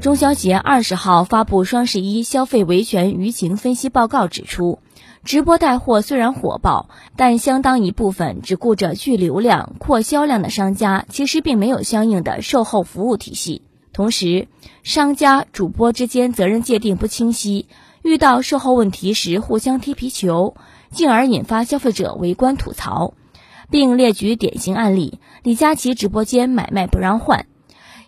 中消协二十号发布双十一消费维权舆情分析报告，指出，直播带货虽然火爆，但相当一部分只顾着聚流量、扩销量的商家，其实并没有相应的售后服务体系。同时，商家、主播之间责任界定不清晰，遇到售后问题时互相踢皮球，进而引发消费者围观吐槽，并列举典型案例：李佳琦直播间买卖不让换。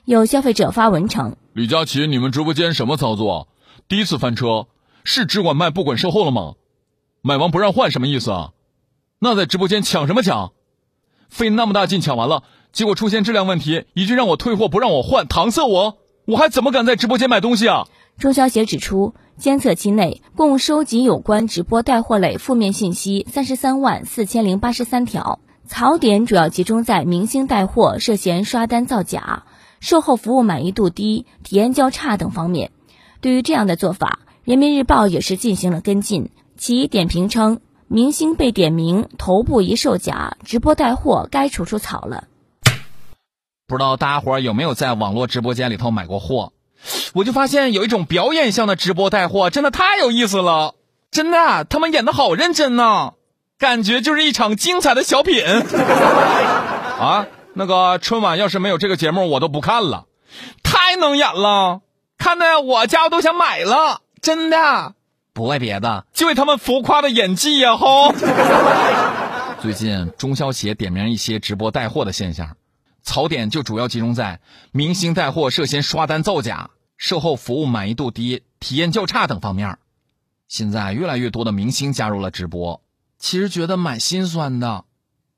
有消费者发文称。李佳琦，你们直播间什么操作？第一次翻车，是只管卖不管售后了吗？买完不让换什么意思啊？那在直播间抢什么抢？费那么大劲抢完了，结果出现质量问题，一句让我退货不让我换，搪塞我，我还怎么敢在直播间买东西啊？中消协指出，监测期内共收集有关直播带货类负面信息三十三万四千零八十三条，槽点主要集中在明星带货涉嫌刷单造假。售后服务满意度低、体验较差等方面，对于这样的做法，人民日报也是进行了跟进。其点评称，明星被点名头部一售假，直播带货该除除草了。不知道大家伙有没有在网络直播间里头买过货？我就发现有一种表演向的直播带货，真的太有意思了！真的，他们演的好认真呢，感觉就是一场精彩的小品 啊。那个春晚要是没有这个节目，我都不看了，太能演了，看的我家伙都想买了，真的，不为别的，就为他们浮夸的演技呀！吼。最近中消协点名一些直播带货的现象，槽点就主要集中在明星带货涉嫌刷单造假、售后服务满意度低、体验较差等方面。现在越来越多的明星加入了直播，其实觉得蛮心酸的，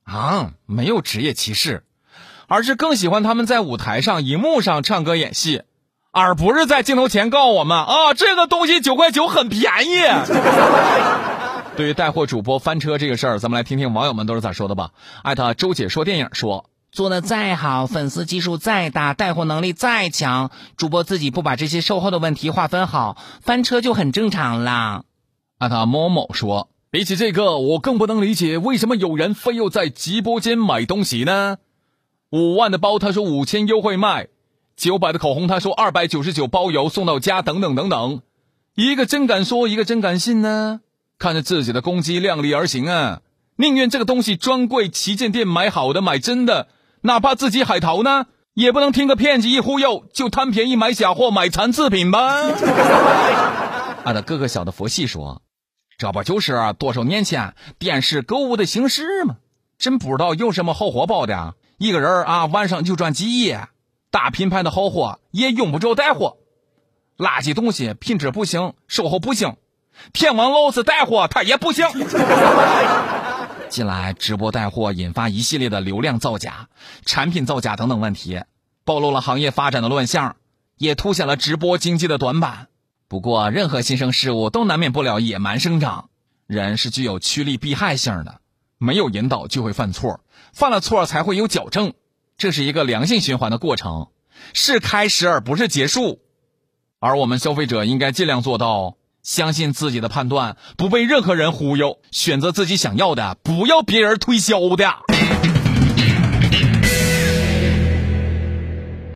啊，没有职业歧视。而是更喜欢他们在舞台上、荧幕上唱歌演戏，而不是在镜头前告诉我们啊，这个东西九块九很便宜。对于带货主播翻车这个事儿，咱们来听听网友们都是咋说的吧。艾特周姐说电影说，做的再好，粉丝基数再大，带货能力再强，主播自己不把这些售后的问题划分好，翻车就很正常啦。艾特某某说，比起这个，我更不能理解为什么有人非要在直播间买东西呢？五万的包，他说五千优惠卖；九百的口红，他说二百九十九包邮送到家，等等等等。一个真敢说，一个真敢信呢。看着自己的攻击量力而行啊，宁愿这个东西专柜旗舰店买好的买真的，哪怕自己海淘呢，也不能听个骗子一忽悠就贪便宜买假货买残次品吧。俺的哥哥小的佛系说，这不就是多少年前电视购物的形式吗？真不知道有什么好火爆的。一个人啊，晚上就赚几亿，大品牌的好货也用不着带货，垃圾东西品质不行，售后不行，天王老子带货他也不行。近来直播带货引发一系列的流量造假、产品造假等等问题，暴露了行业发展的乱象，也凸显了直播经济的短板。不过，任何新生事物都难免不了野蛮生长，人是具有趋利避害性的。没有引导就会犯错，犯了错才会有矫正，这是一个良性循环的过程，是开始而不是结束。而我们消费者应该尽量做到相信自己的判断，不被任何人忽悠，选择自己想要的，不要别人推销的。